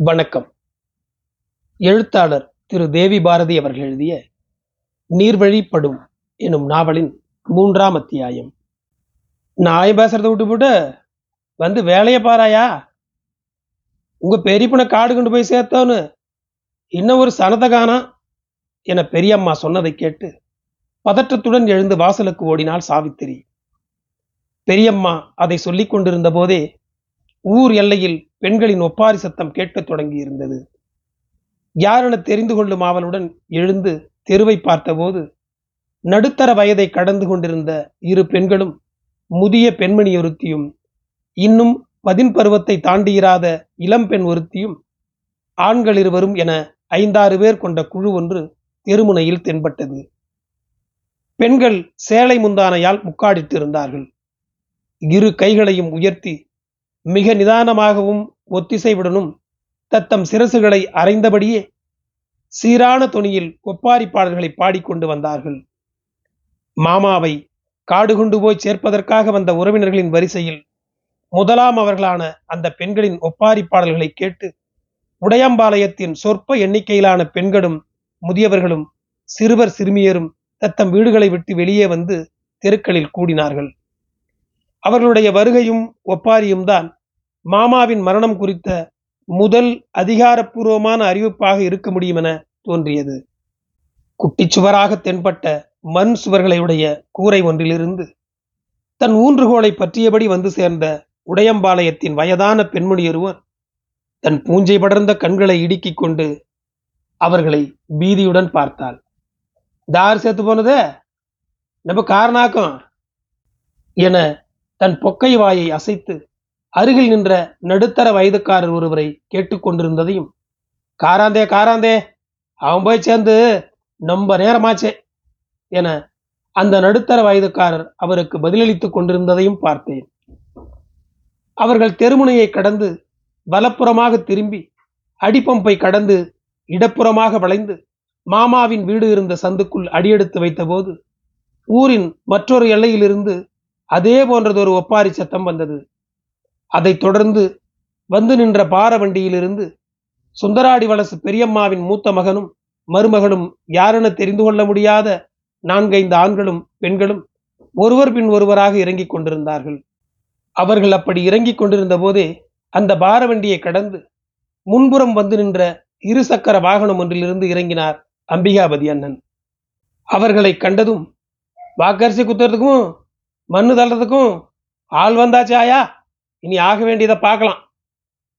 வணக்கம். எழுத்தாளர் திரு தேவி பாரதி அவர்கள் எழுதிய நீர்வழிப்படும் எனும் நாவலின் மூன்றாம் அத்தியாயம். நாய் பேசுறதை விட்டு போட்டு வந்து வேலையை பாராயா? உங்க பெரியப்பனை காடு கொண்டு போய் சேர்த்தோன்னு இன்னும் ஒரு சனத்தை காணா? என பெரியம்மா சொன்னதை கேட்டு பதற்றத்துடன் எழுந்து வாசலுக்கு ஓடினாள் சாவித்திரி. பெரியம்மா அதை சொல்லிக் கொண்டிருந்த போதே ஊர் எல்லையில் பெண்களின் ஒப்பாரி சத்தம் கேட்கத் தொடங்கியிருந்தது. யாரென தெரிந்து கொள்ளும் ஆவலுடன் எழுந்து தெருவை பார்த்தபோது நடுத்தர வயதை கடந்து கொண்டிருந்த இரு பெண்களும் முதிய பெண்மணி ஒருத்தியும் இன்னும் பதின் பருவத்தை தாண்டியிராத இளம்பெண் ஒருத்தியும் ஆண்கள் இருவரும் என ஐந்தாறு பேர் கொண்ட குழு ஒன்று தெருமுனையில் தென்பட்டது. பெண்கள் சேலை முந்தானையால் முக்காடிட்டிருந்தார்கள். இரு கைகளையும் உயர்த்தி மிக நிதானமாகவும் ஒத்திசைவுடனும் தத்தம் சிரசுகளை அரைந்தபடியே சீரான தொனியில் ஒப்பாரி பாடல்களை பாடிக்கொண்டு வந்தார்கள். மாமாவை காடு கொண்டு போய் சேர்ப்பதற்காக வந்த உறவினர்களின் வரிசையில் முதலாம் அவர்களான அந்த பெண்களின் ஒப்பாரி பாடல்களை கேட்டு உடையம்பாளையத்தின் சொற்ப எண்ணிக்கையிலான பெண்களும் முதியவர்களும் சிறுவர் சிறுமியரும் தத்தம் வீடுகளை விட்டு வெளியே வந்து தெருக்களில் கூடினார்கள். அவர்களுடைய வருகையும் ஒப்பாரியும் தான் மாமாவின் மரணம் குறித்த முதல் அதிகாரப்பூர்வமான அறிவிப்பாக இருக்க முடியும் என தோன்றியது. குட்டிச்சுவராக தென்பட்ட மண் சுவர்களையுடைய கூரை ஒன்றிலிருந்து தன் ஊன்றுகோலை பற்றியபடி வந்து சேர்ந்த உடையம்பாளையத்தின் வயதான பெண்மணி ஒருவர் தன் பூஞ்சை படர்ந்த கண்களை இடுக்கிக் கொண்டு அவர்களை பீதியுடன் பார்த்தாள். தார் சேர்த்து போனதே? நம்ம காரணாக்கம்? என தன் பொக்கை வாயை அசைத்து அருகில் நின்ற நடுத்தர வயதுக்காரர் ஒருவரை கேட்டுக்கொண்டிருந்ததையும் காராந்தே காராந்தே அவன் போய் சேர்ந்து ரொம்ப நேரமாச்சே என அந்த நடுத்தர வயதுக்காரர் அவருக்கு பதிலளித்துக் கொண்டிருந்ததையும் பார்த்தேன். அவர்கள் தெருமுனையை கடந்து வலப்புறமாக திரும்பி அடிப்பம்பை கடந்து இடப்புறமாக வளைந்து மாமாவின் வீடு இருந்த சந்துக்குள் அடியெடுத்து வைத்தபோது ஊரின் மற்றொரு எல்லையிலிருந்து அதே போன்றது ஒரு ஒப்பாரி சத்தம் வந்தது. அதைத் தொடர்ந்து வந்து நின்ற பார வண்டியிலிருந்து சுந்தராடி வலசு பெரியம்மாவின் மூத்த மகனும் மருமகளும் யாரென தெரிந்து கொள்ள முடியாத நான்கைந்து ஆண்களும் பெண்களும் ஒருவர் பின் ஒருவராக இறங்கிக் கொண்டிருந்தார்கள். அவர்கள் அப்படி இறங்கிக் கொண்டிருந்த போதே அந்த பாரவண்டியை கடந்து முன்புறம் வந்து நின்ற இருசக்கர வாகனம் ஒன்றிலிருந்து இறங்கினார் அம்பிகாபதி அண்ணன். அவர்களை கண்டதும் வாக்கரிசி குத்துறதுக்கும் மண்ணு தள்ளுறதுக்கும் ஆள் வந்தாச்சு ஆயா. இனி ஆக வேண்டியதை பார்க்கலாம்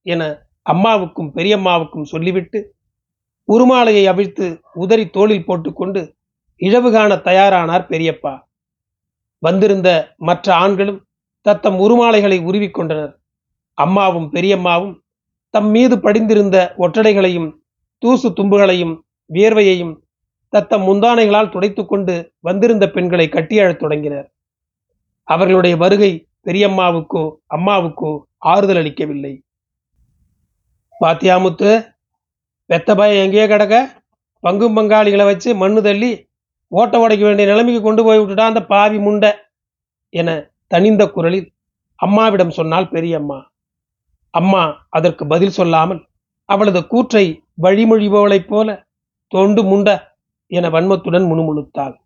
என அம்மாவுக்கும் பெரியம்மாவுக்கும் சொல்லிவிட்டு உருமாலையை அவிழ்த்து உதறி தோளில் போட்டுக்கொண்டு இழவு காண தயாரானார் பெரியப்பா. வந்திருந்த மற்ற ஆண்களும் தத்தம் உருமாலைகளை உருவிக்கொண்டனர் அம்மாவும் பெரியம்மாவும் தம் மீது படிந்திருந்த ஒற்றடைகளையும் தூசு தும்புகளையும் வியர்வையையும் தத்தம் முந்தானைகளால் துடைத்துக்கொண்டு வந்திருந்த பெண்களை கட்டியழத் தொடங்கினர். அவர்களுடைய வருகை பெரியம்மாவுக்கோ அம்மாவுக்கோ ஆறுதல் அளிக்கவில்லை. பாத்தியாமுத்து பெத்த பய எங்கேயே கிடக்க? பங்கும் பங்காளிகளை வச்சு மண்ணு தள்ளி ஓட்ட உடைக்க வேண்டிய நிலைமைக்கு கொண்டு போய் விட்டுட்டா அந்த பாவி முண்டை என தனிந்த குரலில் அம்மாவிடம் சொன்னாள் பெரியம்மா அம்மா அதற்கு பதில் சொல்லாமல் அவளது கூற்றை வழிமொழிபவளைப் போல தொண்டு முண்ட என வன்மத்துடன் முணுமுணுத்தாள்.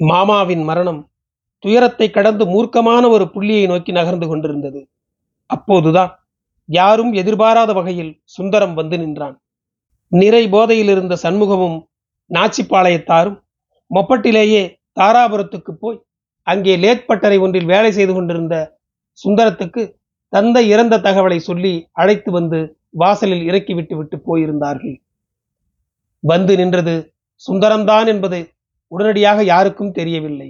மாமாவின் மரணம் துயரத்தை கடந்து மூர்க்கமான ஒரு புள்ளியை நோக்கி நகர்ந்து கொண்டிருந்தது. அப்போதுதான் யாரும் எதிர்பாராத வகையில் சுந்தரம் வந்து நின்றான். நிறை போதையில் இருந்த சண்முகமும் நாச்சிப்பாளையத்தாரும் மொப்பட்டிலேயே தாராபுரத்துக்கு போய் அங்கே லேத் பட்டறை ஒன்றில் வேலை செய்து கொண்டிருந்த சுந்தரத்துக்கு தந்தை இறந்த தகவலை சொல்லி அழைத்து வந்து வாசலில் இறக்கிவிட்டு விட்டு போயிருந்தார்கள். வந்து நின்றது சுந்தரம்தான் என்பது உடனடியாக யாருக்கும் தெரியவில்லை.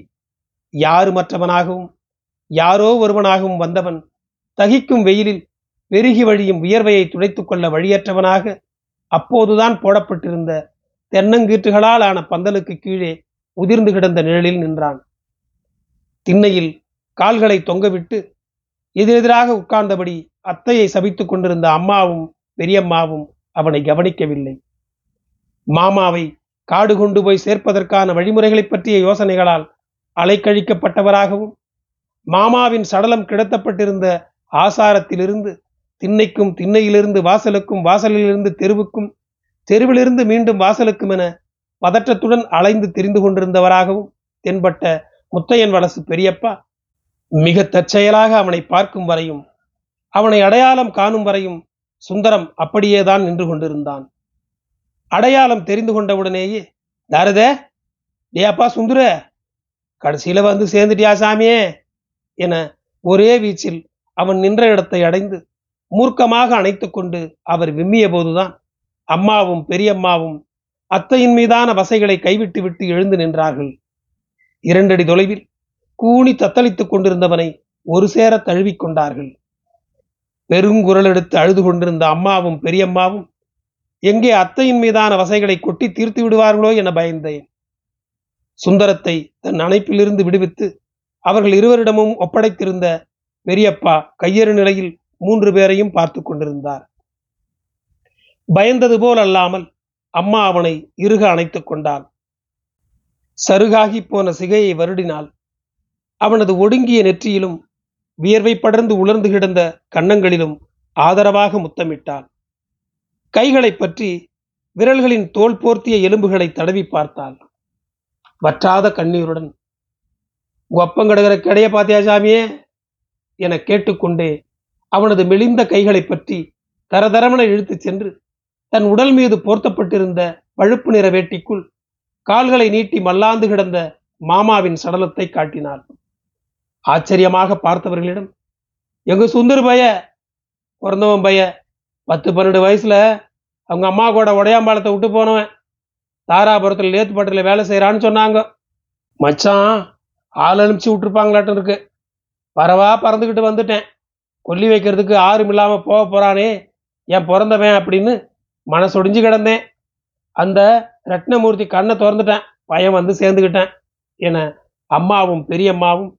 யாரு மற்றவனாகவும் யாரோ ஒருவனாகவும் வந்தவன் தகிக்கும் வெயிலில் பெருகி வழியும் வியர்வையை துடைத்து கொள்ள வழியற்றவனாக அப்போதுதான் போடப்பட்டிருந்த தென்னங்கீற்றுகளால் ஆன பந்தலுக்கு கீழே உதிர்ந்து கிடந்த நிழலில் நின்றான். திண்ணையில் கால்களை தொங்கவிட்டு எதிரெதிராக உட்கார்ந்தபடி அத்தையை சபித்துக் கொண்டிருந்த அம்மாவும் பெரியம்மாவும் அவனை கவனிக்கவில்லை. மாமாவை காடு கொண்டு போய் சேர்ப்பதற்கான வழிமுறைகளைப் பற்றிய யோசனைகளால் அலைக்கழிக்கப்பட்டவராகவும் மாமாவின் சடலம் கிடத்தப்பட்டிருந்த ஆசாரத்திலிருந்து திண்ணைக்கும் திண்ணையிலிருந்து வாசலுக்கும் வாசலிலிருந்து தெருவுக்கும் தெருவிலிருந்து மீண்டும் வாசலுக்கும் என பதற்றத்துடன் அலைந்து தெரிந்து கொண்டிருந்தவராகவும் தென்பட்ட முத்தையன் வலசு பெரியப்பா மிக தற்செயலாக அவனை பார்க்கும் வரையும் அவனை அடையாளம் காணும் வரையும் சுந்தரம் அப்படியேதான் நின்று கொண்டிருந்தான். அடையாளம் தெரிந்து கொண்டவுடனேயே தாரதே டே அப்பா சுந்தர! கடைசியில வந்து சேர்ந்துட்டியா சாமியே? என ஒரே வீச்சில் அவன் நின்ற இடத்தை அடைந்து மூர்க்கமாக அணைத்து கொண்டு அவர் விம்மிய போதுதான் அம்மாவும் பெரியம்மாவும் அத்தையின் மீதான வசைகளை கைவிட்டு விட்டு எழுந்து நின்றார்கள். இரண்டடி தொலைவில் கூனி தத்தளித்துக் கொண்டிருந்தவனை ஒரு சேர தழுவிக் கொண்டார்கள். பெருங்குரல் எடுத்து அழுது கொண்டிருந்த அம்மாவும் பெரியம்மாவும் எங்கே அத்தையின் மீதான வசைகளை கொட்டி தீர்த்து விடுவார்களோ? என பயந்தேன். சுந்தரத்தை தன் அணைப்பிலிருந்து விடுவித்து அவர்கள் இருவரிடமும் ஒப்படைத்திருந்த பெரியப்பா கையறு நிலையில் மூன்று பேரையும் பார்த்து கொண்டிருந்தார். பயந்தது போல் அல்லாமல் அம்மா அவனை இறுக அணைத்துக் கொண்டாள். சருகாகி போன சிகையை வருடினாள். அவனது ஒடுங்கிய நெற்றியிலும் வியர்வை படர்ந்து உலர்ந்து கிடந்த கன்னங்களிலும் ஆதரவாக முத்தமிட்டாள். கைகளை பற்றி விரல்களின் தோல் போர்த்திய எலும்புகளை தடவி பார்த்தாள். வற்றாத கண்ணீருடன் ஒப்பங்கிடகிற கிடைய பாத்தியா சாமியே? என கேட்டுக்கொண்டே அவனது மெலிந்த கைகளை பற்றி தரதரமன இழுத்துச் சென்று தன் உடல் மீது போர்த்தப்பட்டிருந்த பழுப்பு நிற வேட்டிக்குள் கால்களை நீட்டி மல்லாந்து கிடந்த மாமாவின் சடலத்தை காட்டினாள். ஆச்சரியமாக பார்த்தவர்களிடம் எங்க சுந்தர் பைய? பிறந்தவன் பைய. பத்து பன்னெண்டு வயசுல அவங்க அம்மா கூட உடையாம்பாலத்தை விட்டு போனவன். தாராபுரத்தில் லேத்துப்பட்டில் வேலை செய்கிறான்னு சொன்னாங்க. மச்சான் ஆள் அனுப்பிச்சி விட்டுருப்பாங்களாட்டம் இருக்கு. பரவா பறந்துக்கிட்டு வந்துட்டேன். கொல்லி வைக்கிறதுக்கு ஆறும் இல்லாமல் போக போகிறானே என் பிறந்தவன் அப்படின்னு மனசொடிஞ்சு கிடந்தேன். அந்த ரத்னமூர்த்தி கண்ணை திறந்துட்டேன். பையன் வந்து சேர்ந்துக்கிட்டேன் என அம்மாவும் பெரியம்மாவும்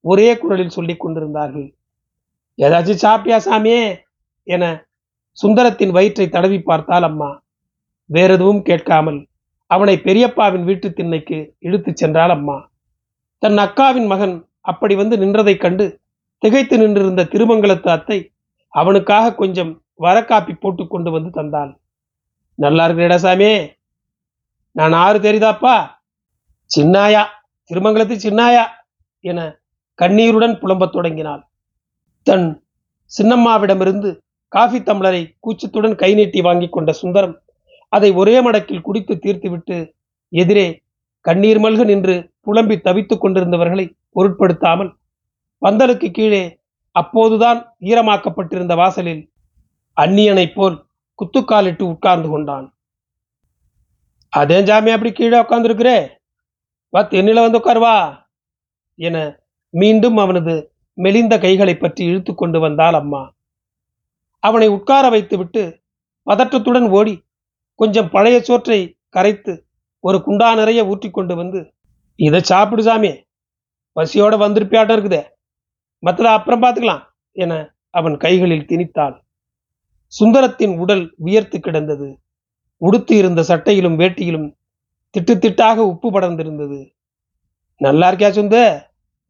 ஒரே குரலில் சொல்லி கொண்டிருந்தார்கள். ஏதாச்சும் சாப்பிட்டியா சாமியே? என சுந்தரத்தின் வயிற்றை தடவி பார்த்தால் அம்மா. வேற எதுவும் கேட்காமல் அவனை பெரியப்பாவின் வீட்டு திண்ணைக்கு இழுத்துச் சென்றாள் அம்மா. தன் அக்காவின் மகன் அப்படி வந்து நின்றதைக் கண்டு திகைத்து நின்றிருந்த திருமங்கலத்து அத்தை அவனுக்காக கொஞ்சம் வரக்காப்பி போட்டு கொண்டு வந்து தந்தாள். நல்லா இருக்கிறடா சாமி நான் ஆறு தெரியுதாப்பா சின்னாயா திருமங்கலத்து சின்னாயா என கண்ணீருடன் புலம்பத் தொடங்கினாள். தன் சின்னம்மாவிடமிருந்து காஃபி தம்ளரை கூச்சத்துடன் கை நீட்டி வாங்கி கொண்ட சுந்தரம் அதை ஒரே மடக்கில் குடித்து தீர்த்துவிட்டு எதிரே கண்ணீர் மல்க நின்று புலம்பி தவித்துக் கொண்டிருந்தவர்களை பொருட்படுத்தாமல் பந்தலுக்கு கீழே அப்போதுதான் ஈரமாக்கப்பட்டிருந்த வாசலில் அந்நியனைப் போல் குத்துக்காலிட்டு உட்கார்ந்து கொண்டான். அதே ஜாமி அப்படி கீழே உட்கார்ந்துருக்கிறே? வா தென்னில வந்து உட்காருவா என மீண்டும் அவனது மெலிந்த கைகளை பற்றி இழுத்து கொண்டு வந்தாள் அம்மா. அவனை உட்கார வைத்துவிட்டு பதற்றத்துடன் ஓடி கொஞ்சம் பழைய சோற்றை கரைத்து ஒரு குண்டா நிறைய ஊற்றி கொண்டு வந்து இதை சாப்பிடு சாமி. பசியோட வந்திருப்பியாட்டம் இருக்குதே. மற்றதை அப்புறம் பார்த்துக்கலாம் என அவன் கைகளில் திணித்தாள். சுந்தரத்தின் உடல் வியர்த்து கிடந்தது. உடுத்து இருந்த சட்டையிலும் வேட்டியிலும் திட்டு திட்டாக உப்பு படர்ந்திருந்தது. நல்லா இருக்கியா சுந்த?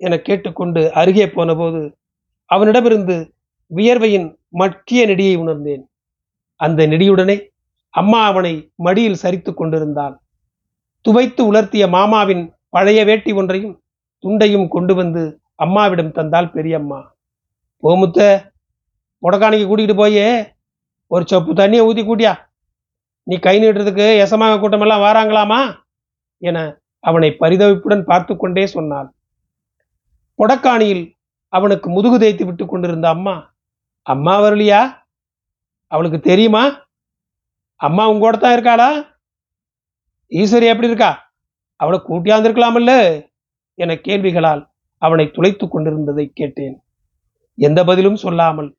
என கேட்டுக்கொண்டு அருகே போனபோது அவனிடமிருந்து வியர்வையின் மட்கிய நெடியை உணர்ந்தேன். அந்த நெடியுடனே அம்மா அவனை மடியில் சரித்து கொண்டிருந்தாள். துவைத்து உலர்த்திய மாமாவின் பழைய வேட்டி ஒன்றையும் துண்டையும் கொண்டு வந்து அம்மாவிடம் தந்தாள் பெரியம்மா. போமுத்த முடக்காணிக்கு கூட்டிகிட்டு போய். ஒரு சொப்பு தண்ணியை ஊற்றி கூட்டியா? நீ கை நீட்டுறதுக்கு எசமாக கூட்டமெல்லாம் வாராங்களாமா? என அவனை பரிதவிப்புடன் பார்த்து கொண்டே சொன்னாள். கொடக்காணியில் அவனுக்கு முதுகு தேய்த்து விட்டு கொண்டிருந்த அம்மா அம்மா வரலையா அவளுக்கு தெரியுமா? அம்மா உங்கூட தான் இருக்காளா? ஈஸ்வரி எப்படி இருக்கா? அவளை கூட்டியாந்திருக்கலாமல்ல என கேள்விகளால் அவனை துளைத்து கொண்டிருந்ததை கேட்டேன். எந்த பதிலும் சொல்லாமல்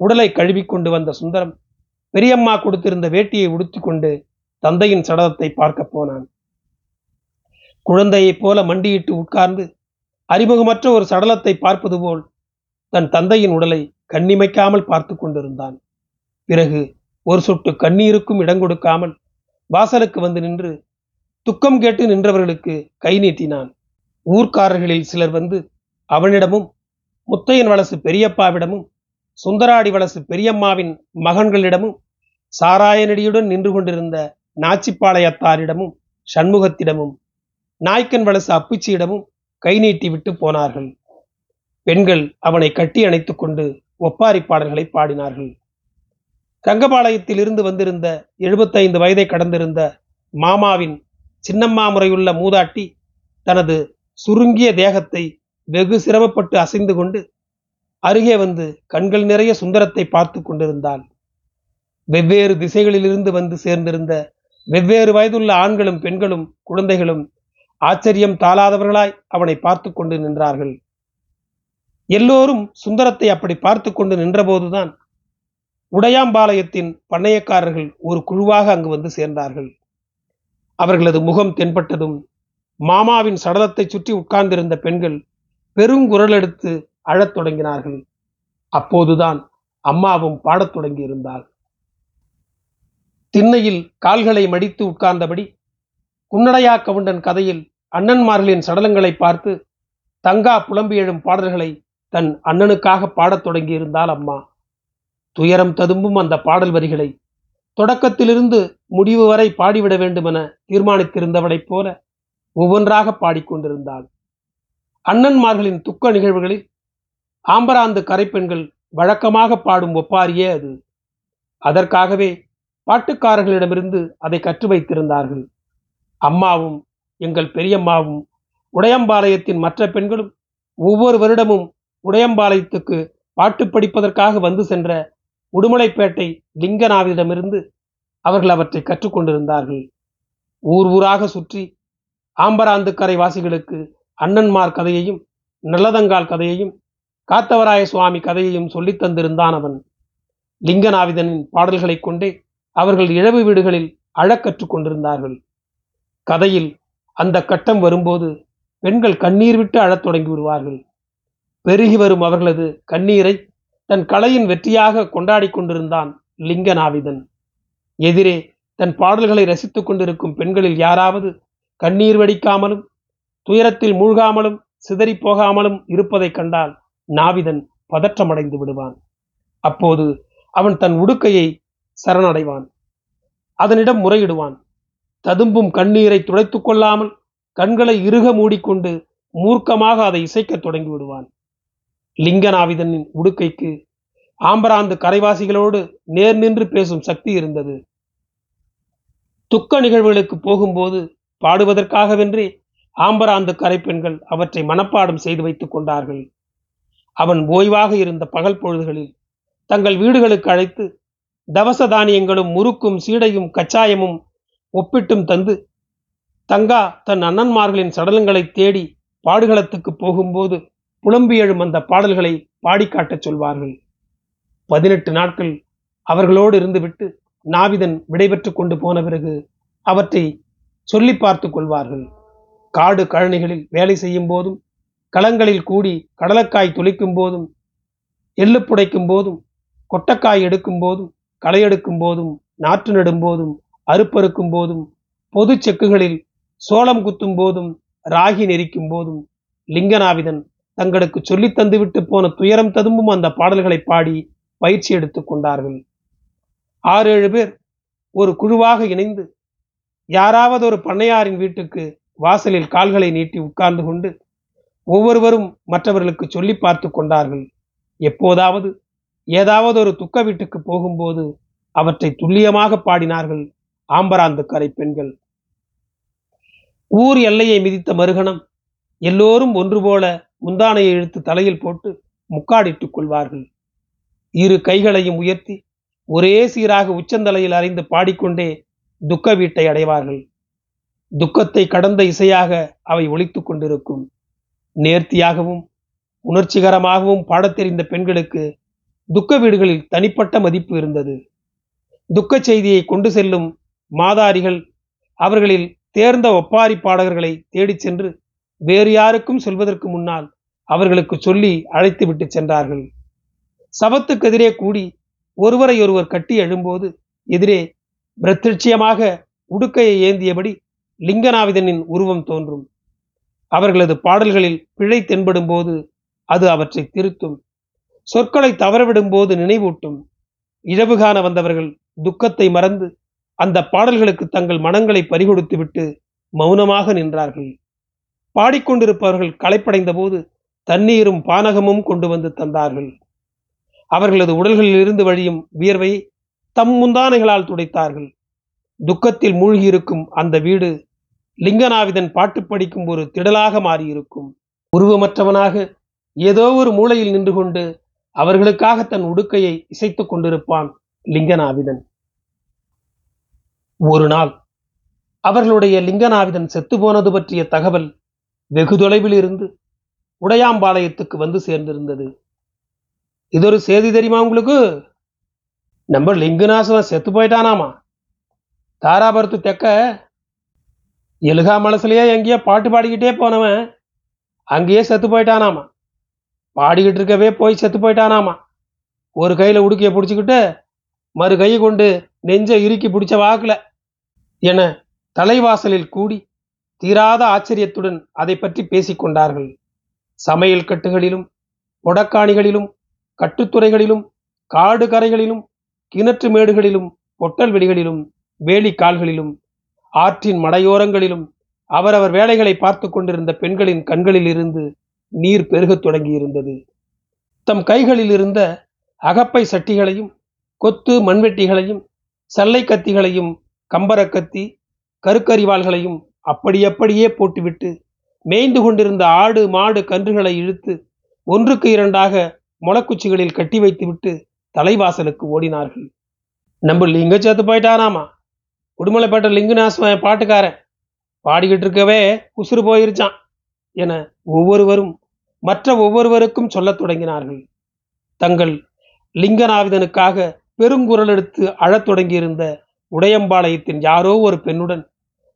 உடலை கழுவி கொண்டு வந்த சுந்தரம் பெரியம்மா கொடுத்திருந்த வேட்டியை உடுத்தி கொண்டு தந்தையின் சடலத்தை பார்க்க போனான். குழந்தையைப் போல மண்டியிட்டு உட்கார்ந்து அறிமுகமற்ற ஒரு சடலத்தை பார்ப்பது போல் தன் தந்தையின் உடலை கண்ணிமைக்காமல் பார்த்து கொண்டிருந்தான். பிறகு ஒரு சொட்டு கண்ணீருக்கும் இடம் கொடுக்காமல் வாசலுக்கு வந்து நின்று துக்கம் கேட்டு நின்றவர்களுக்கு கை நீட்டினான். ஊர்க்காரர்களில் சிலர் வந்து அவனிடமும் முத்தையன் வலசு பெரியப்பாவிடமும் சுந்தராடி வலசு பெரியம்மாவின் மகன்களிடமும் சாராயனடியுடன் நின்று கொண்டிருந்த நாச்சிப்பாளையத்தாரிடமும் சண்முகத்திடமும் நாய்க்கன் வலசு அப்புச்சியிடமும் கை நீட்டி விட்டு போனார்கள். பெண்கள் அவனை கட்டி அணைத்துக்கொண்டு ஒப்பாரி பாடல்களை பாடினார்கள். ரங்கபாளையத்தில் இருந்து வந்திருந்த எழுபத்தைந்து வயதை கடந்திருந்த மாமாவின் சின்னம்மா முறையுள்ள மூதாட்டி தனது சுருங்கிய தேகத்தை வெகு சிரமப்பட்டு அசைந்து கொண்டு அருகே வந்து கண்கள் நிறைய சுந்தரத்தை பார்த்து கொண்டிருந்தாள். வெவ்வேறு திசைகளிலிருந்து வந்து சேர்ந்திருந்த வெவ்வேறு வயதுள்ள ஆண்களும் பெண்களும் குழந்தைகளும் ஆச்சரியம் தாளாதவர்களாய் அவனை பார்த்து கொண்டு நின்றார்கள். எல்லோரும் சுந்தரத்தை அப்படி பார்த்து கொண்டு நின்றபோதுதான் உடையாம்பாளையத்தின் பண்ணையக்காரர்கள் ஒரு குழுவாக அங்கு வந்து சேர்ந்தார்கள். அவர்களது முகம் தென்பட்டதும் மாமாவின் சடலத்தை சுற்றி உட்கார்ந்திருந்த பெண்கள் பெருங்குரல் எடுத்து அழத் தொடங்கினார்கள். அப்போதுதான் அம்மாவும் பாடத் தொடங்கி இருந்தாள் திண்ணையில் கால்களை மடித்து உட்கார்ந்தபடி குன்னடையா கவுண்டன் கதையில் அண்ணன்மார்களின் சடலங்களை பார்த்து தங்கா புலம்பி எழும் பாடல்களை தன் அண்ணனுக்காக பாடத் தொடங்கியிருந்தாள் அம்மா. துயரம் ததும்பும் அந்த பாடல் வரிகளை தொடக்கத்திலிருந்து முடிவு வரை பாடிவிட வேண்டுமென தீர்மானித்திருந்தவளைப் போல ஒவ்வொன்றாக பாடிக்கொண்டிருந்தாள். அண்ணன்மார்களின் துக்க நிகழ்வுகளில் ஆம்பராந்து கரைப்பெண்கள் வழக்கமாக பாடும் ஒப்பாரியே அது. அதற்காகவே பாட்டுக்காரர்களிடமிருந்து அதை கற்று வைத்திருந்தார்கள் அம்மாவும் எங்கள் பெரியம்மாவும் உடையம்பாளையத்தின் மற்ற பெண்களும் ஒவ்வொரு வருடமும் உடையம்பாளையத்துக்கு பாட்டு படிப்பதற்காக வந்து சென்ற உடுமலைப்பேட்டை லிங்கனாவிடமிருந்து அவர்கள் அவற்றை கற்றுக்கொண்டிருந்தார்கள். ஊர் ஊராக சுற்றி ஆம்பராந்துக்கரை வாசிகளுக்கு அண்ணன்மார் கதையையும் நல்லதங்கால் கதையையும் காத்தவராய சுவாமி கதையையும் சொல்லித் தந்திருந்தான் அவன். லிங்கநாவிதனின் பாடல்களைக் கொண்டே அவர்கள் இழவு வீடுகளில் அழக் கற்றுக்கொண்டிருந்தார்கள் கதையில் அந்த கட்டம் வரும்போது பெண்கள் கண்ணீர் விட்டு அழத் தொடங்கி விடுவார்கள். பெருகி வரும் அவர்களது கண்ணீரை தன் கலையின் வெற்றியாக கொண்டாடி கொண்டிருந்தான் லிங்கநாவிதன். எதிரே தன் பாடல்களை ரசித்துக் கொண்டிருக்கும் பெண்களில் யாராவது கண்ணீர் வடிக்காமலும் துயரத்தில் மூழ்காமலும் சிதறி போகாமலும் இருப்பதைக் கண்டால் நாவிதன் பதற்றமடைந்து விடுவான். அப்போது அவன் தன் உடுக்கையை சரணடைவான். அதனிடம் முறையிடுவான். ததும்பும் கண்ணீரை துடைத்துக் கொள்ளாமல் கண்களை இறுக மூடிக்கொண்டு மூர்க்கமாக அதை இசைக்கத் தொடங்கி விடுவான் லிங்கநாவிதனின் உடுக்கைக்கு ஆம்பராந்து கரைவாசிகளோடு நேர் நின்று பேசும் சக்தி இருந்தது. துக்க நிகழ்வுகளுக்கு போகும்போது பாடுவதற்காகவென்றே ஆம்பராந்து கரைப்பெண்கள் அவற்றை மனப்பாடம் செய்து வைத்துக் கொண்டார்கள். அவன் ஓய்வாக இருந்த பகல் பொழுதுகளில் தங்கள் வீடுகளுக்கு அழைத்து தவச தானியங்களும் முறுக்கும் சீடையும் கச்சாயமும் ஒப்பிட்டும் தந்து தங்கா தன் அண்ணன்மார்களின் சடலங்களை தேடி பாடுகளத்துக்கு போகும்போது புலம்பி எழும் அந்த பாடல்களை பாடிக்காட்டச் சொல்வார்கள். பதினெட்டு நாட்கள் அவர்களோடு இருந்துவிட்டு நாவிதன் விடைபெற்று கொண்டு போன பிறகு அவற்றை சொல்லி பார்த்து கொள்வார்கள். காடு கழனிகளில் வேலை செய்யும் போதும் களங்களில் கூடி கடலக்காய் துளிக்கும் போதும் எள்ளு புடைக்கும் போதும் கொட்டக்காய் எடுக்கும் போதும் களை எடுக்கும் போதும் நாற்று நடும் போதும் அறுப்பறுக்கும் போதும் பொது செக்குகளில் சோளம் குத்தும் போதும் ராகி நெரிக்கும் போதும் லிங்கநாவிதன் தங்களுக்கு சொல்லி தந்துவிட்டு போன துயரம் ததும்பும் அந்த பாடல்களை பாடி பயிற்சி எடுத்துக் கொண்டார்கள். ஆறு ஏழு பேர் ஒரு குழுவாக இணைந்து யாராவது ஒரு பண்ணையாரின் வீட்டுக்கு வாசலில் கால்களை நீட்டி உட்கார்ந்து கொண்டு ஒவ்வொருவரும் மற்றவர்களுக்கு சொல்லி பார்த்து கொண்டார்கள். எப்போதாவது ஏதாவது ஒரு துக்க வீட்டுக்கு போகும்போது அவற்றை துல்லியமாக பாடினார்கள் ஆம்பராந்து கரை பெண்கள். ஊர் எல்லையை மிதித்த மறுகணம் எல்லோரும் ஒன்று போல முந்தானையை இழுத்து தலையில் போட்டு முக்காடிட்டுக் கொள்வார்கள். இரு கைகளையும் உயர்த்தி ஒரே சீராக உச்சந்தலையில் அறைந்து பாடிக்கொண்டே துக்க வீட்டை அடைவார்கள். துக்கத்தை கடந்த இசையாக அவை ஒழித்து கொண்டிருக்கும். நேர்த்தியாகவும் உணர்ச்சிகரமாகவும் பாடத் தெரிந்த பெண்களுக்கு துக்க வீடுகளில் தனிப்பட்ட மதிப்பு இருந்தது. துக்க செய்தியை கொண்டு செல்லும் மாதாரிகள் அவர்களில் தேர்ந்த ஒப்பாரி பாடகர்களை தேடிச் சென்று வேறு யாருக்கும் சொல்வதற்கு முன்னால் அவர்களுக்கு சொல்லி அழைத்து விட்டு சென்றார்கள். சபத்துக்கு எதிரே கூடி ஒருவரை ஒருவர் கட்டி எழும்போது எதிரே பிரத்யட்சியமாக உடுக்கையை ஏந்தியபடி லிங்கநாவிதனின் உருவம் தோன்றும். அவர்களது பாடல்களில் பிழை தென்படும் போது அது அவற்றை திருத்தும். சொற்களை தவறவிடும் போது நினைவூட்டும். இழவு காண வந்தவர்கள் துக்கத்தை மறந்து அந்த பாடல்களுக்கு தங்கள் மனங்களை பறிகொடுத்துவிட்டு மௌனமாக நின்றார்கள். பாடிக்கொண்டிருப்பவர்கள் களைப்படைந்த போது தண்ணீரும் பானகமும் கொண்டு வந்து தந்தார்கள். அவர்களது உடல்களில் இருந்து வழியும் வியர்வை தம் முந்தானைகளால் துடைத்தார்கள். துக்கத்தில் மூழ்கியிருக்கும் அந்த வீடு லிங்கநாவிதன் பாட்டு படிக்கும் ஒரு திடலாக மாறியிருக்கும். உருவமற்றவனாக ஏதோ ஒரு மூலையில் நின்று கொண்டு அவர்களுக்காக தன் உடுக்கையை இசைத்துக் கொண்டிருப்பான் லிங்கநாவிதன். ஒரு நாள் அவர்களுடைய லிங்கநாவிதன் செத்து போனது பற்றிய தகவல் வெகு தொலைவில் இருந்து உடையாம்பாளையத்துக்கு வந்து சேர்ந்திருந்தது. இது ஒரு செய்தி தெரியுமா உங்களுக்கு? நம்ம லிங்கநாசம் செத்து போயிட்டானாமா? தாராபுரத்து தெக்க எழுகா மனசுலயே எங்கேயோ பாட்டு பாடிக்கிட்டே போனவன் அங்கேயே செத்து போயிட்டானாமா? பாடிக்கிட்டு இருக்கவே போய் செத்து போயிட்டானாமா? ஒரு கையில உடுக்கிய பிடிச்சிக்கிட்டு மறு கை கொண்டு நெஞ்ச இறுக்கி பிடிச்ச வாக்குல என தலைவாசலில் கூடி தீராத ஆச்சரியத்துடன் அதை பற்றி பேசிக்கொண்டார்கள். சமையல் கட்டுகளிலும் பொடக்காணிகளிலும் கட்டுத்துறைகளிலும் காடு கரைகளிலும் கிணற்று மேடுகளிலும் பொட்டல் வெடிகளிலும் வேலி கால்களிலும் ஆற்றின் மடையோரங்களிலும் அவரவர் வேலைகளை பார்த்து கொண்டிருந்த பெண்களின் கண்களில் இருந்து நீர் பெருகத் தொடங்கியிருந்தது. தம் கைகளில் இருந்த அகப்பை சட்டிகளையும் கொத்து மண்வெட்டிகளையும் சல்லை கத்திகளையும் கம்பரக்கத்தி கருக்கரிவாள்களையும் அப்படி அப்படியே போட்டுவிட்டு மேய்ந்து கொண்டிருந்த ஆடு மாடு கன்றுகளை இழுத்து ஒன்றுக்கு இரண்டாக முளக்குச்சிகளில் கட்டி வைத்துவிட்டு தலைவாசலுக்கு ஓடினார்கள். நம்ம லிங்க சேர்த்து போயிட்டானாமா? உடுமலைப்பேட்டை லிங்குநாசம் பாட்டுக்காரன். பாடிக்கிட்டு இருக்கவே உசுறு போயிருச்சான் என ஒவ்வொருவரும் மற்ற ஒவ்வொருவருக்கும் சொல்லத் தொடங்கினார்கள். தங்கள் லிங்கநாவிதனுக்காக பெருங்குரல் எடுத்து அழத் தொடங்கியிருந்த உடையம்பாளையத்தின் யாரோ ஒரு பெண்ணுடன்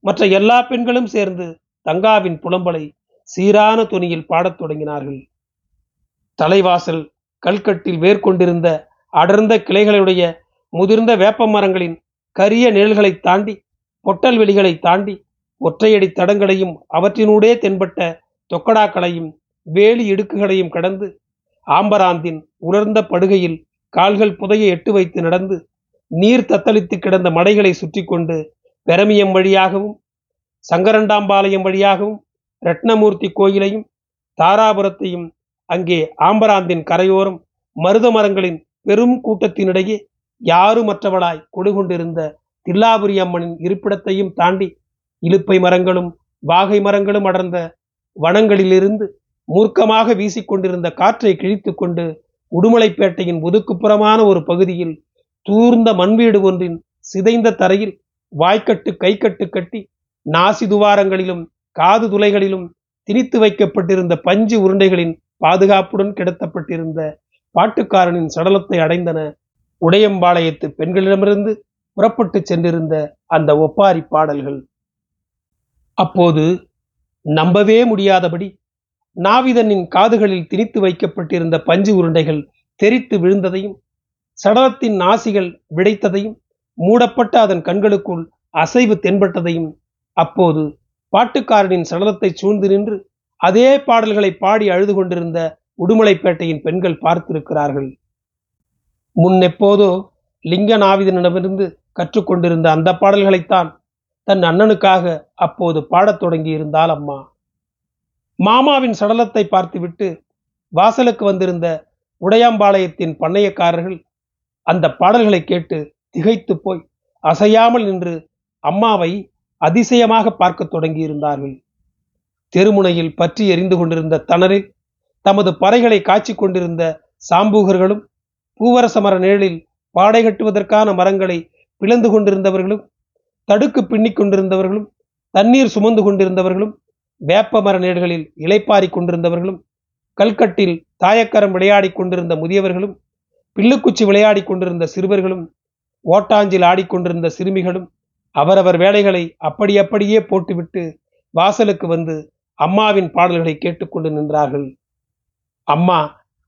மற்ற எல்லா பெண்களும் சேர்ந்து தங்காவின் புலம்பலை சீரான துணியில் பாடத் தொடங்கினார்கள். தலைவாசல் கல்கட்டில் வேர்கொண்டிருந்த அடர்ந்த கிளைகளுடைய முதிர்ந்த வேப்ப மரங்களின் கரிய நிழல்களை தாண்டி பொட்டல் வெளிகளை தாண்டி ஒற்றையடி தடங்களையும் அவற்றினூடே தென்பட்ட தொக்கடாக்களையும் வேலி இடுக்குகளையும் கடந்து ஆம்பராந்தின் உலர்ந்த படுகையில் கால்கள் புதைய எட்டு வைத்து நடந்து நீர் தத்தளித்து கிடந்த மடைகளை சுற்றி கொண்டு பெரமியம் வழியாகவும் சங்கரண்டாம்பாளையம் வழியாகவும் ரத்னமூர்த்தி கோயிலையும் தாராபுரத்தையும் அங்கே ஆம்பராந்தின் கரையோரம் மருத மரங்களின் பெரும் கூட்டத்தினிடையே யாருமற்றவளாய் கொடுகொண்டிருந்த தில்லாபுரி அம்மனின் இருப்பிடத்தையும் தாண்டி இலுப்பை மரங்களும் வாகை மரங்களும் அடர்ந்த வனங்களிலிருந்து மூர்க்கமாக வீசிக்கொண்டிருந்த காற்றை கிழித்து கொண்டு உடுமலைப்பேட்டையின் ஒதுக்குப்புறமான ஒரு பகுதியில் தூர்ந்த மண்வீடு ஒன்றின் சிதைந்த தரையில் வாய்க்கட்டு கைக்கட்டு கட்டி நாசி துவாரங்களிலும் காது துளைகளிலும் திணித்து வைக்கப்பட்டிருந்த பஞ்சு உருண்டைகளின் பாதுகாப்புடன் கிடத்தப்பட்டிருந்த பாட்டுக்காரனின் சடலத்தை அடைந்தன உடையம்பாளையத்து பெண்களிடமிருந்து புறப்பட்டு சென்றிருந்த அந்த ஒப்பாரி பாடல்கள். அப்போது நம்பவே முடியாதபடி நாவிதனின் காதுகளில் திணித்து வைக்கப்பட்டிருந்த பஞ்சு உருண்டைகள் தெரித்து விழுந்ததையும் சடலத்தின் நாசிகள் விடைத்ததையும் மூடப்பட்ட அதன் கண்களுக்குள் அசைவு தென்பட்டதையும் அப்போது பாட்டுக்காரனின் சடலத்தை சூழ்ந்து நின்று அதே பாடல்களை பாடி அழுது கொண்டிருந்த உடுமலைப்பேட்டையின் பெண்கள் பார்த்திருக்கிறார்கள். முன்னெப்போதோ லிங்கநாவிதனிடமிருந்து கற்றுக்கொண்டிருந்த அந்த பாடல்களைத்தான் தன் அண்ணனுக்காக அப்போது பாடத் தொடங்கியிருந்தாள் அம்மா. மாமாவின் சடலத்தை பார்த்துவிட்டு வாசலுக்கு வந்திருந்த உடையாம்பாளையத்தின் பண்ணையக்காரர்கள் அந்த பாடல்களை கேட்டு திகைத்து போய் அசையாமல் நின்று அம்மாவை அதிசயமாக பார்க்கத் தொடங்கியிருந்தார்கள். தெருமுனையில் பற்றி எரிந்து கொண்டிருந்த தணரில் தமது பறைகளை காய்ச்சி கொண்டிருந்த சாம்பூகர்களும் பூவரச மர நிழலில் பாடை கட்டுவதற்கான மரங்களை பிளந்து கொண்டிருந்தவர்களும் தடுக்கு பின்னிக் கொண்டிருந்தவர்களும் தண்ணீர் சுமந்து கொண்டிருந்தவர்களும் வேப்ப மர நிழல்களில் இலைப்பாரி கொண்டிருந்தவர்களும் கல்கட்டில் தாயக்கரம் விளையாடி கொண்டிருந்த முதியவர்களும் பில்லுக்குச்சி விளையாடி கொண்டிருந்த சிறுவர்களும் ஓட்டாஞ்சில் ஆடிக்கொண்டிருந்த சிறுமிகளும் அவரவர் வேலைகளை அப்படி அப்படியே போட்டுவிட்டு வாசலுக்கு வந்து அம்மாவின் பாடல்களை கேட்டுக்கொண்டு நின்றார்கள். அம்மா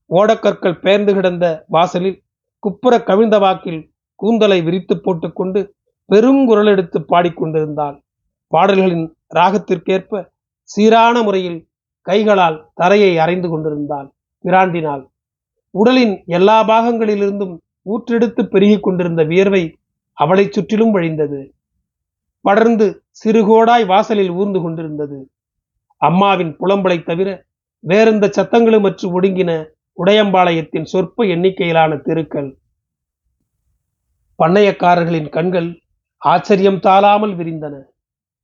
ஓடக்கற்கள் பெயர்ந்து கிடந்த வாசலில் குப்புற கவிழ்ந்த வாக்கில் கூந்தலை விரித்து போட்டுக்கொண்டு பெருங்குரல் எடுத்து பாடிக்கொண்டிருந்தாள். பாடல்களின் ராகத்திற்கேற்ப சீரான முறையில் கைகளால் தரையை அரைந்து கொண்டிருந்தாள். பிராண்டினாள். உடலின் எல்லா பாகங்களிலிருந்தும் ஊற்றெடுத்து பெருகிக் கொண்டிருந்த வியர்வை அவளைச் சுற்றிலும் வழிந்தது. படர்ந்து சிறுகோடாய் வாசலில் ஊர்ந்து கொண்டிருந்தது. அம்மாவின் புலம்பலை தவிர வேறெந்த சத்தங்களும் அற்று ஒடுங்கின உடையம்பாளையத்தின் சொற்ப எண்ணிக்கையிலான தெருக்கள். பண்ணையக்காரர்களின் கண்கள் ஆச்சரியம் தாளாமல் விரிந்தன.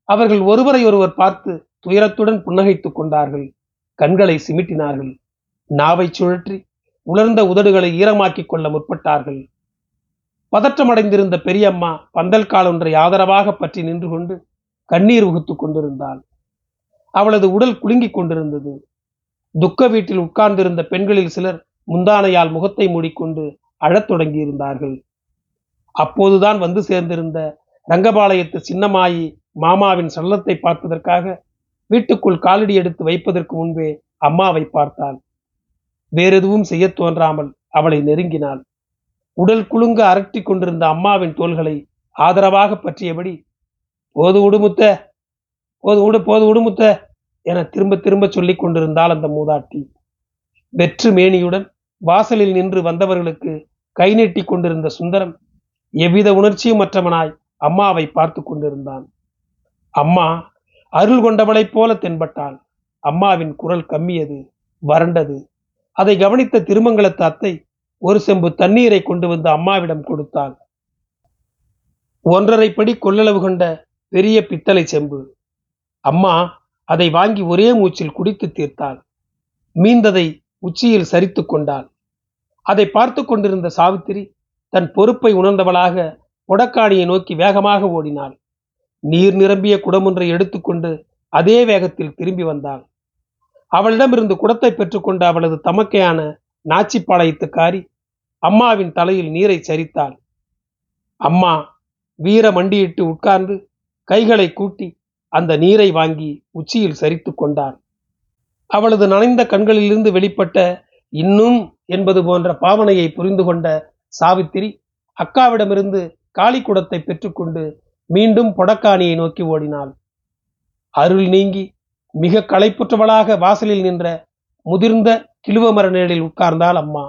அவர்கள் ஒருவரை ஒருவர் பார்த்து துயரத்துடன் புன்னகைத்துக் கொண்டார்கள். கண்களை சிமிட்டினார்கள். நாவை சுழற்றி உலர்ந்த உதடுகளை ஈரமாக்கிக் கொள்ள முற்பட்டார்கள். பதற்றமடைந்திருந்த பெரியம்மா பந்தல் கால் ஒன்றை ஆதரவாக பற்றி நின்று கொண்டு கண்ணீர் உகுத்துக் கொண்டிருந்தாள். அவளது உடல் குலுங்கிக் கொண்டிருந்தது. துக்க வீட்டில் உட்கார்ந்திருந்த பெண்களில் சிலர் முந்தானையால் முகத்தை மூடிக்கொண்டு அழத் தொடங்கியிருந்தார்கள். அப்போதுதான் வந்து சேர்ந்திருந்த ரங்கபாளையத்து சின்னமாயி மாமாவின் சல்லத்தை பார்ப்பதற்காக வீட்டுக்குள் காலடி எடுத்து வைப்பதற்கு முன்பே அம்மாவை பார்த்தாள். வேறெதுவும் செய்ய தோன்றாமல் அவளை நெருங்கினாள். உடல் குலுங்க அரட்டி கொண்டிருந்த அம்மாவின் தோள்களை ஆதரவாக பற்றியபடி போது உடுமுத்த போது உடு போது உடுமுத்த என திரும்ப திரும்ப சொல்லிக் கொண்டிருந்தாள் அந்த மூதாட்டி. வெற்று மேனியுடன் வாசலில் நின்று வந்தவர்களுக்கு கை நீட்டி கொண்டிருந்த சுந்தரம் எவ்வித உணர்ச்சியும் மற்றவனாய் அம்மாவை பார்த்து கொண்டிருந்தான். அம்மா அருள் கொண்டவளைப் போல தென்பட்டாள். அம்மாவின் குரல் கம்மியது வறண்டது. அதை கவனித்த திருமங்கலத்து அத்தை ஒரு செம்பு தண்ணீரை கொண்டு வந்து அம்மாவிடம் கொடுத்தாள் ஒன்றரை படி கொள்ளளவு கொண்ட பெரிய பித்தளை செம்பு. அம்மா அதை வாங்கி ஒரே மூச்சில் குடித்து தீர்த்தாள். மீந்ததை உச்சியில் சரித்து கொண்டாள். அதை பார்த்து கொண்டிருந்த சாவித்திரி தன் பொறுப்பை உணர்ந்தவளாக புடக்காணியை நோக்கி வேகமாக ஓடினாள். நீர் நிரம்பிய குடமொன்றை எடுத்துக்கொண்டு அதே வேகத்தில் திரும்பி வந்தாள். அவளிடமிருந்து குடத்தை பெற்றுக்கொண்ட அவளது தமக்கையான நாச்சிப்பாளையத்துக்காரி அம்மாவின் தலையில் நீரை சரித்தாள். அம்மா வீர மண்டியிட்டு உட்கார்ந்து கைகளை கூட்டி அந்த நீரை வாங்கி உச்சியில் சரித்து கொண்டாள். அவளது நனைந்த கண்களிலிருந்து வெளிப்பட்ட இன்னும் என்பது போன்ற பாவனையை புரிந்து கொண்ட சாவித்திரி அக்காவிடமிருந்து காளி குடத்தை பெற்றுக்கொண்டு மீண்டும் பொடக்காணியை நோக்கி ஓடினாள். அருள் நீங்கி மிக களைப்புற்றவளாக வாசலில் நின்ற முதிர்ந்த கிழுவ மர நிழலில் உட்கார்ந்தாள் அம்மா.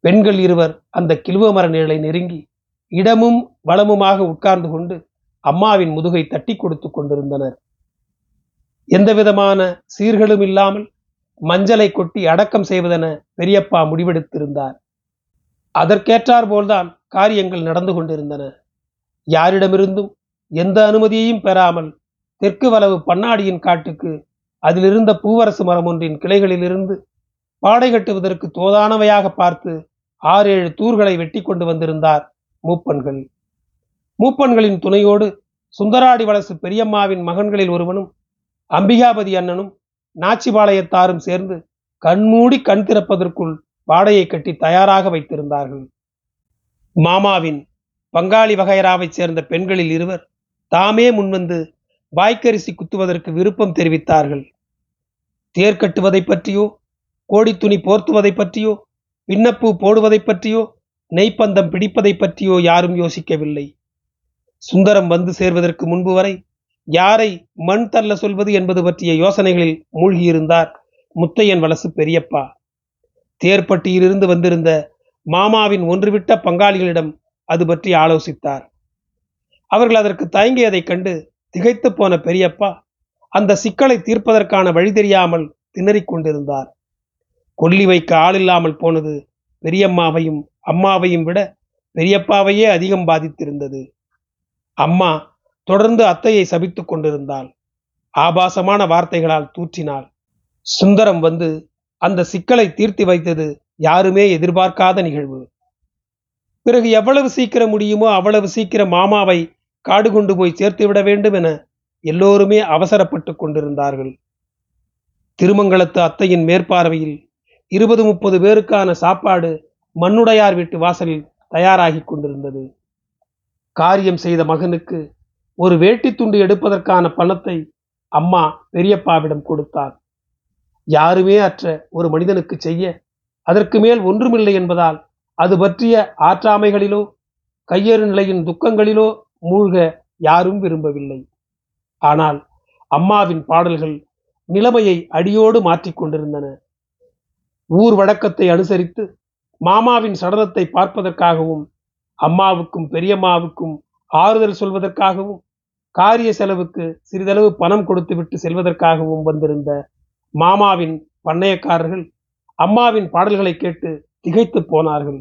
பெண்கள் இருவர் அந்த கிழுவ மர நிழலை நெருங்கி இடமும் வளமுமாக உட்கார்ந்து கொண்டு அம்மாவின் முதுகை தட்டி கொடுத்து கொண்டிருந்தனர். எந்த விதமான சீர்களும் இல்லாமல் மஞ்சளை கொட்டி அடக்கம் செய்வதென பெரியப்பா முடிவெடுத்திருந்தார். அதற்கேற்றார் போல்தான் காரியங்கள் நடந்து கொண்டிருந்தன. யாரிடமிருந்தும் எந்த அனுமதியையும் பெறாமல் தெற்கு வளவு பண்ணாடியின் காட்டுக்கு அதிலிருந்த பூவரசு மரம் ஒன்றின் கிளைகளிலிருந்து பாடை கட்டுவதற்கு தோதானவையாக பார்த்து ஆறேழு தூர்களை வெட்டி கொண்டு வந்திருந்தார் மூப்பன்கள். மூப்பன்களின் துணையோடு சுந்தராடி வளசு பெரியம்மாவின் மகன்களில் ஒருவனும் அம்பிகாபதி அண்ணனும் நாச்சிபாளையத்தாரும் சேர்ந்து கண்மூடி கண் திறப்பதற்குள் பாடையை கட்டி தயாராக வைத்திருந்தார்கள். மாமாவின் பங்காளி வகையராவைச் சேர்ந்த பெண்களில் இருவர் தாமே முன்வந்து வாய்க்கரிசி குத்துவதற்கு விருப்பம் தெரிவித்தார்கள். தேர் கட்டுவதை பற்றியோ கோடித்துணி போர்த்துவதை பற்றியோ பின்னப்பூ போடுவதை பற்றியோ நெய்ப்பந்தம் பிடிப்பதை பற்றியோ யாரும் யோசிக்கவில்லை. சுந்தரம் வந்து சேர்வதற்கு முன்பு வரை யாரை மண் தள்ள சொல்வது என்பது பற்றிய யோசனைகளில் மூழ்கியிருந்தார் முத்தையன் வலசு பெரியப்பா. தேர்பட்டியிலிருந்து வந்திருந்த மாமாவின் ஒன்றுவிட்ட பங்காளிகளிடம் அது பற்றி ஆலோசித்தார். அவர்கள் அதற்கு தயங்கியதைக் கண்டு திகைத்து போன பெரியப்பா அந்த சிக்கலை தீர்ப்பதற்கான வழி தெரியாமல் திணறிக் கொண்டிருந்தார். கொல்லி வைக்க ஆளில்லாமல் போனது பெரியம்மாவையும் அம்மாவையும் விட பெரியப்பாவையே அதிகம் பாதித்திருந்தது. அம்மா தொடர்ந்து அத்தையை சபித்துக் கொண்டிருந்தாள். ஆபாசமான வார்த்தைகளால் தூற்றினாள். சுந்தரம் வந்து அந்த சிக்கலை தீர்த்தி வைத்தது யாருமே எதிர்பார்க்காத நிகழ்வு. பிறகு எவ்வளவு சீக்கிரம் முடியுமோ அவ்வளவு சீக்கிரம் மாமாவை காடு கொண்டு போய் சேர்த்து விட வேண்டும் என எல்லோருமே அவசரப்பட்டு கொண்டிருந்தார்கள். திருமங்கலத்து அத்தையின் மேற்பார்வையில் இருபது முப்பது பேருக்கான சாப்பாடு மண்ணுடையார் வீட்டு வாசலில் தயாராகி கொண்டிருந்தது. காரியம் செய்த மகனுக்கு ஒரு வேட்டி துண்டு எடுப்பதற்கான பணத்தை அம்மா பெரியப்பாவிடம் கொடுத்தார். யாருமே அற்ற ஒரு மனிதனுக்கு செய்ய அதற்கு மேல் ஒன்றுமில்லை என்பதால் அது பற்றிய ஆற்றாமைகளிலோ கையேறு நிலையின் துக்கங்களிலோ மூழ்க யாரும் விரும்பவில்லை. ஆனால் அம்மாவின் பாடல்கள் நிலைமையை அடியோடு மாற்றிக் கொண்டிருந்தன. ஊர் வழக்கத்தை அனுசரித்து மாமாவின் சடலத்தை பார்ப்பதற்காகவும் அம்மாவுக்கும் பெரியம்மாவுக்கும் ஆறுதல் சொல்வதற்காகவும் காரிய செலவுக்கு சிறிதளவு பணம் கொடுத்துவிட்டு செல்வதற்காகவும் வந்திருந்த மாமாவின் பண்ணையக்காரர்கள் அம்மாவின் பாடல்களை கேட்டு திகைத்து போனார்கள்.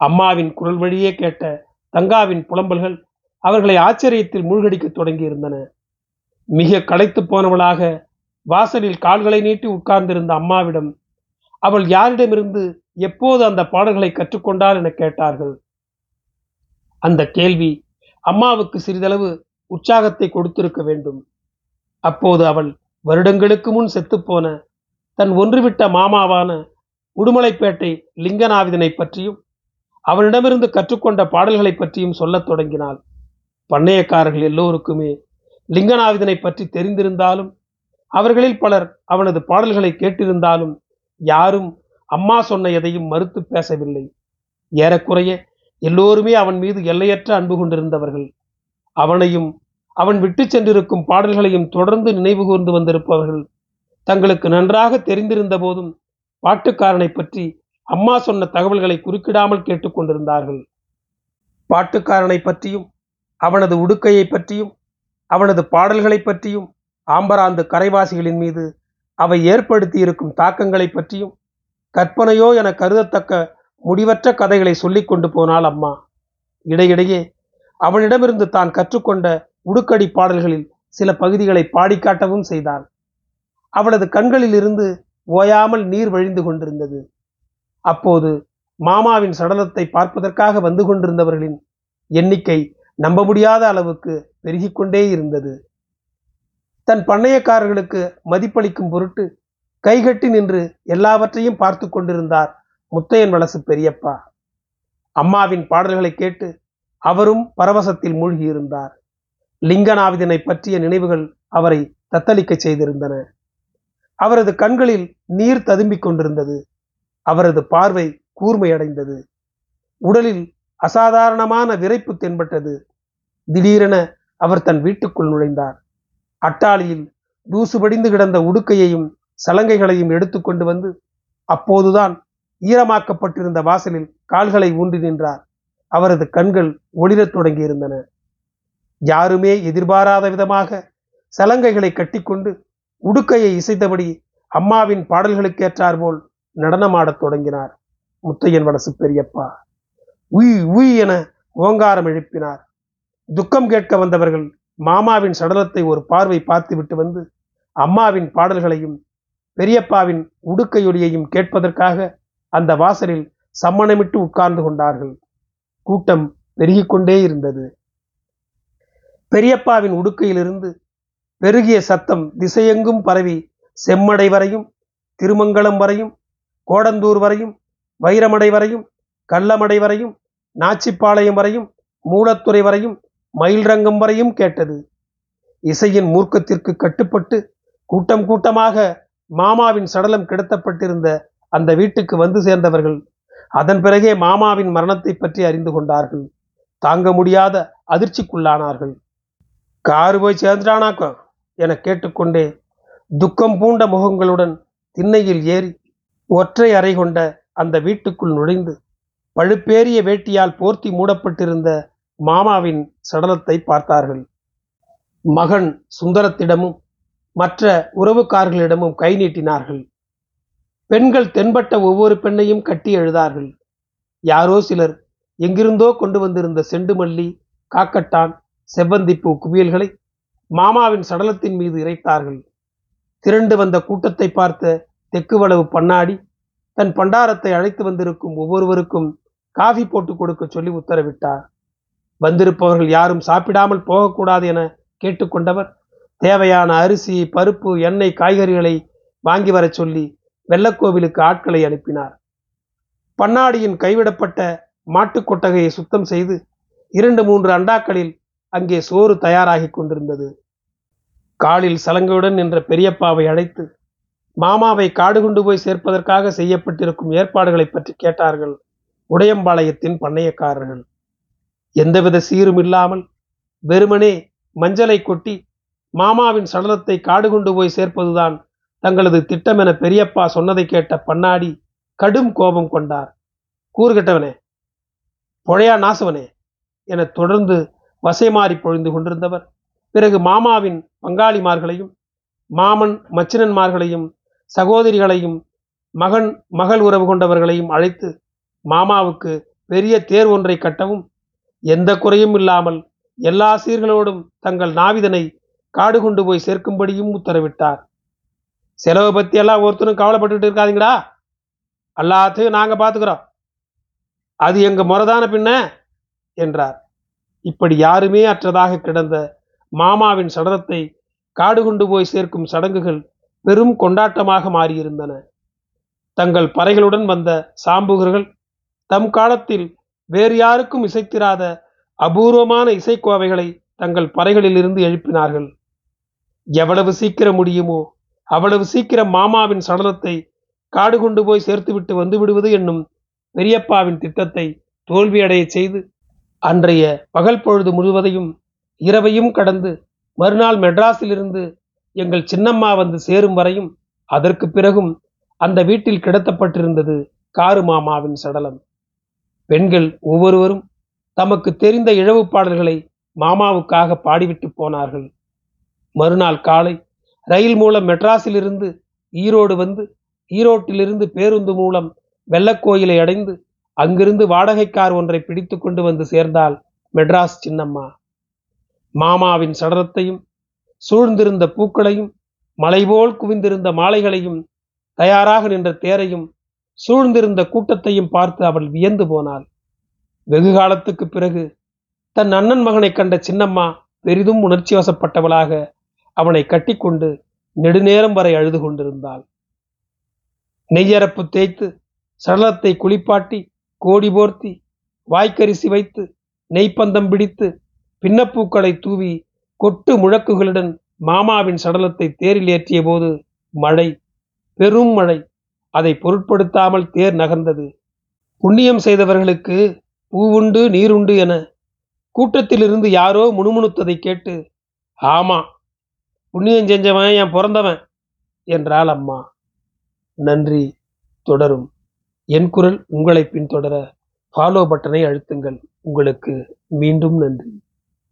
அம்மாவின் குரல் வழியே கேட்ட தங்காவின் புலம்பல்கள் அவர்களை ஆச்சரியத்தில் மூழ்கடிக்கத் தொடங்கியிருந்தன. மிக களைத்து போனவளாக வாசலில் கால்களை நீட்டி உட்கார்ந்திருந்த அம்மாவிடம் அவள் யாரிடமிருந்து எப்போது அந்த பாடல்களை கற்றுக்கொண்டாள் என கேட்டார்கள்? அந்த கேள்வி அம்மாவுக்கு சிறிதளவு உற்சாகத்தை கொடுத்திருக்க வேண்டும். அப்போது அவள் வருடங்களுக்கு முன் செத்துப்போன தன் ஒன்றுவிட்ட மாமாவான உடுமலைப்பேட்டை லிங்கநாவிதனை பற்றியும் அவனிடமிருந்து கற்றுக்கொண்ட பாடல்களை பற்றியும் சொல்லத் தொடங்கினாள். பண்ணையக்காரர்கள் எல்லோருக்குமே லிங்கநாவிதனை பற்றி தெரிந்திருந்தாலும் அவர்களில் பலர் அவனது பாடல்களை கேட்டிருந்தாலும் யாரும் அம்மா சொன்ன எதையும் மறுத்து பேசவில்லை. ஏறக்குறைய எல்லோருமே அவன் மீது எல்லையற்ற அன்பு கொண்டிருந்தவர்கள். அவனையும் அவன் விட்டு சென்றிருக்கும் பாடல்களையும் தொடர்ந்து நினைவு கூர்ந்து வந்திருப்பவர்கள். தங்களுக்கு நன்றாக தெரிந்திருந்த போதும் பாட்டுக்காரனை பற்றி அம்மா சொன்ன தகவல்களை குறுக்கிடாமல் கேட்டுக்கொண்டிருந்தார்கள் பாட்டுக்காரனை பற்றியும் அவனது உடுக்கையை பற்றியும் அவனது பாடல்களை பற்றியும் ஆம்பராந்து கரைவாசிகளின் மீது அவை ஏற்படுத்தியிருக்கும் தாக்கங்களை பற்றியும் கற்பனையோ என கருதத்தக்க முடிவற்ற கதைகளை சொல்லிக் கொண்டு போனாள் அம்மா. இடையிடையே அவனிடமிருந்து தான் கற்றுக்கொண்ட உடுக்கடி பாடல்களில் சில பகுதிகளை பாடிக்காட்டவும் செய்தாள். அவளது கண்களில் இருந்து ஓயாமல் நீர் வழிந்து கொண்டிருந்தது. அப்போது மாமாவின் சடலத்தை பார்ப்பதற்காக வந்து கொண்டிருந்தவர்களின் எண்ணிக்கை நம்ப முடியாத அளவுக்கு பெருகிக்கொண்டே இருந்தது. தன் பண்ணையக்காரர்களுக்கு மதிப்பளிக்கும் பொருட்டு கைகட்டி நின்று எல்லாவற்றையும் பார்த்து கொண்டிருந்தார் முத்தையன் வலசு பெரியப்பா. அம்மாவின் பாடல்களை கேட்டு அவரும் பரவசத்தில் மூழ்கியிருந்தார். லிங்கநாவிதனை பற்றிய நினைவுகள் அவரை தத்தளிக்கச் செய்திருந்தன. அவரது கண்களில் நீர் ததும்பிக் கொண்டிருந்தது. அவரது பார்வை கூர்மையடைந்தது. உடலில் அசாதாரணமான விரைப்பு தென்பட்டது. திடீரென அவர் தன் வீட்டுக்குள் நுழைந்தார். அட்டாளியில் தூசு படிந்து கிடந்த உடுக்கையையும் சலங்கைகளையும் எடுத்துக்கொண்டு வந்து அப்போதுதான் ஈரமாக்கப்பட்டிருந்த வாசலில் கால்களை ஊன்றி நின்றார். அவரது கண்கள் ஒளிரத் தொடங்கியிருந்தன. யாருமே எதிர்பாராத விதமாக சலங்கைகளை கட்டிக்கொண்டு உடுக்கையை இசைத்தபடி அம்மாவின் பாடல்களுக்கேற்றார் போல் நடனமாடத் தொடங்கினார். முத்தையன் வலசு பெரியப்பா. உய் உய் என ஓங்காரம் எழுப்பினார். துக்கம் கேட்க வந்தவர்கள் மாமாவின் சடலத்தை ஒரு பார்வை பார்த்துவிட்டு வந்து அம்மாவின் பாடல்களையும் பெரியப்பாவின் உடுக்கையொலியையும் கேட்பதற்காக அந்த வாசலில் சம்மணமிட்டு உட்கார்ந்து கொண்டார்கள். கூட்டம் பெருகிக்கொண்டே இருந்தது. பெரியப்பாவின் உடுக்கையிலிருந்து பெருகிய சத்தம் திசையெங்கும் பரவி செம்மடை வரையும் திருமங்கலம் வரையும் கோடந்தூர் வரையும் வைரமடை வரையும் கள்ளமடை வரையும் நாச்சிப்பாளையம் வரையும் மூலத்துறை வரையும் மயில்ரங்கம் வரையும் கேட்டது. இசையின் மூர்க்கத்திற்கு கட்டுப்பட்டு கூட்டம் கூட்டமாக மாமாவின் சடலம் கிடத்தப்பட்டிருந்த அந்த வீட்டுக்கு வந்து சேர்ந்தவர்கள் அதன் பிறகே மாமாவின் மரணத்தை பற்றி அறிந்து கொண்டார்கள். தாங்க முடியாத அதிர்ச்சிக்குள்ளானார்கள். காரு போய் சேர்ந்துட்டானாக்கோ? என கேட்டுக்கொண்டே துக்கம் பூண்ட முகங்களுடன் திண்ணையில் ஏறி ஒற்றை அறை கொண்ட அந்த வீட்டுக்குள் நுழைந்து பழுப்பேறிய வேட்டியால் போர்த்தி மூடப்பட்டிருந்த மாமாவின் சடலத்தை பார்த்தார்கள். மகன் சுந்தரத்திடமும் மற்ற உறவுக்காரர்களிடமும் கை நீட்டினார்கள். பெண்கள் தென்பட்ட ஒவ்வொரு பெண்ணையும் கட்டி எழுதார்கள். யாரோ சிலர் எங்கிருந்தோ கொண்டு வந்திருந்த செண்டுமல்லி காக்கட்டான் செவ்வந்திப்பூ குவியல்களை மாமாவின் சடலத்தின் மீது இறைத்தார்கள். திரண்டு வந்த கூட்டத்தை பார்த்த தெக்குவளவு பண்ணாடி தன் பண்டாரத்தை அழைத்து வந்திருக்கும் ஒவ்வொருவருக்கும் காஃபி போட்டு கொடுக்க சொல்லி உத்தரவிட்டார். வந்திருப்பவர்கள் யாரும் சாப்பிடாமல் போகக்கூடாது என கேட்டுக்கொண்டவர் தேவையான அரிசி பருப்பு எண்ணெய் காய்கறிகளை வாங்கி வரச் சொல்லி வெள்ளக்கோவிலுக்கு ஆட்களை அனுப்பினார். பண்ணாடியின் கைவிடப்பட்ட மாட்டுக் கொட்டகையை சுத்தம் செய்து இரண்டு மூன்று அண்டாக்களில் அங்கே சோறு தயாராகி கொண்டிருந்தது. காலில் சலங்கையுடன் நின்ற பெரியப்பாவை அழைத்து மாமாவை காடு கொண்டு போய் சேர்ப்பதற்காக செய்யப்பட்டிருக்கும் ஏற்பாடுகளை பற்றி கேட்டார்கள். உடையம்பாளையத்தின் பண்ணையக்காரர்கள். எந்தவித சீரும் இல்லாமல் வெறுமனே மஞ்சளை கொட்டி மாமாவின் சடலத்தை காடு கொண்டு போய் சேர்ப்பதுதான் தங்களது திட்டம் என பெரியப்பா சொன்னதை கேட்ட பண்ணாடி கடும் கோபம் கொண்டார். கூறுகட்டவனே பொழையா நாசவனே என தொடர்ந்து வசைமாறி பொழிந்து கொண்டிருந்தவர். பிறகு மாமாவின் பங்காளிமார்களையும் மாமன் மச்சினன்மார்களையும் சகோதரிகளையும் மகன் மகள் உறவு கொண்டவர்களையும் அழைத்து மாமாவுக்கு பெரிய தேர் ஒன்றை கட்டவும் எந்த குறையும் இல்லாமல் எல்லா சீர்களோடும் தங்கள் நாவிதனை காடு கொண்டு போய் சேர்க்கும்படியும் உத்தரவிட்டார். செலவை பற்றி எல்லாம் ஒருத்தரும் கவலைப்பட்டுட்டு இருக்காதீங்களா எல்லாத்தையும் நாங்க பார்த்துக்கிறோம். அது எங்க முறைதான பின்ன? என்றார். இப்படி யாருமே அற்றதாக கிடந்த மாமாவின் சடலத்தை காடு கொண்டு போய் சேர்க்கும் சடங்குகள் பெரும் கொண்டாட்டமாக மாறியிருந்தன. தங்கள் பறைகளுடன் வந்த சாம்புகர்கள் தம் காலத்தில் வேறு யாருக்கும் இசைத்திராத அபூர்வமான இசைக்கோவைகளை தங்கள் பறைகளிலிருந்து எழுப்பினார்கள். எவ்வளவு சீக்கிரம் முடியுமோ அவ்வளவு சீக்கிரம் மாமாவின் சடலத்தை காடு கொண்டு போய் சேர்த்துவிட்டு வந்து விடுவது என்னும் பெரியப்பாவின் திட்டத்தை தோல்வியடைய செய்து அன்றைய பகல் பொழுது முழுவதையும் இரவையும் கடந்து மறுநாள் மெட்ராஸிலிருந்து எங்கள் சின்னம்மா வந்து சேரும் வரையும் அதற்கு பிறகும் அந்த வீட்டில் கிடத்தப்பட்டிருந்தது காரு மாமாவின் சடலம். பெண்கள் ஒவ்வொருவரும் தமக்கு தெரிந்த இழவு பாடல்களை மாமாவுக்காக பாடிவிட்டு போனார்கள். மறுநாள் காலை ரயில் மூலம் மெட்ராஸிலிருந்து ஈரோடு வந்து ஈரோட்டிலிருந்து பேருந்து மூலம் வெள்ளக்கோயிலை அடைந்து அங்கிருந்து வாடகை கார் ஒன்றை பிடித்து கொண்டு வந்து சேர்ந்தால் மெட்ராஸ் சின்னம்மா. மாமாவின் சடலத்தையும் சூழ்ந்திருந்த பூக்களையும் மலைபோல் குவிந்திருந்த மாலைகளையும் தயாராக நின்ற தேரையும் சூழ்ந்திருந்த கூட்டத்தையும் பார்த்து அவள் வியந்து போனாள். வெகு காலத்துக்கு பிறகு தன் அண்ணன் மகனை கண்ட சின்னம்மா பெரிதும் உணர்ச்சி வசப்பட்டவளாக அவனை கட்டிக்கொண்டு நெடுநேரம் வரை அழுது கொண்டிருந்தாள். நெய்யரப்பு தேய்த்து சடலத்தை குளிப்பாட்டி கோடி போர்த்தி வாய்க்கரிசி வைத்து நெய்ப்பந்தம் பிடித்து பின்னப்பூக்களை தூவி கொட்டு முழக்குகளுடன் மாமாவின் சடலத்தை தேரில் ஏற்றிய போது மழை பெரும் மழை அதை பொருட்படுத்தாமல் தேர் நகர்ந்தது. புண்ணியம் செய்தவர்களுக்கு பூவுண்டு நீருண்டு என கூட்டத்திலிருந்து யாரோ முணுமுணுத்ததை கேட்டு ஆமா புண்ணியம் செஞ்சவன் என் பிறந்தவன் என்றாள் அம்மா. நன்றி தொடரும். என் குரல் உங்களை பின்தொடர ஃபாலோ பட்டனை அழுத்துங்கள். உங்களுக்கு மீண்டும் நன்றி.